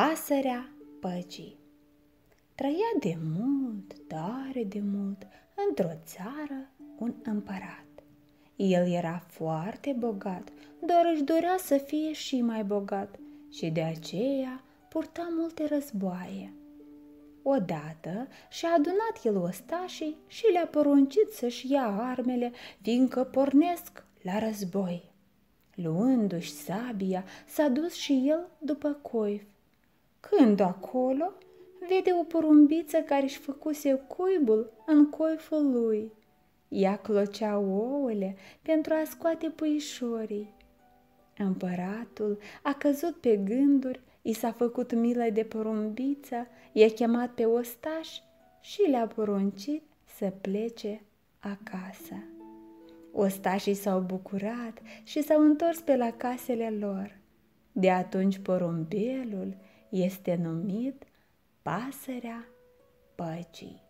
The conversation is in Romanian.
Pasărea păcii Trăia de mult, tare de mult, într-o țară un împărat. El era foarte bogat, dar își dorea să fie și mai bogat și de aceea purta multe războaie. Odată și-a adunat el ostașii și le-a poruncit să-și ia armele, fiindcă pornesc la război. Luându-și sabia, s-a dus și el după coif. Când acolo, vede o porumbiță care își făcuse cuibul în coiful lui. Ea clocea ouăle pentru a scoate puișorii. Împăratul a căzut pe gânduri, i s-a făcut milă de porumbiță, i-a chemat pe ostaș și le-a poruncit să plece acasă. Ostașii s-au bucurat și s-au întors pe la casele lor. De atunci porumbelul este numit pasărea păcii.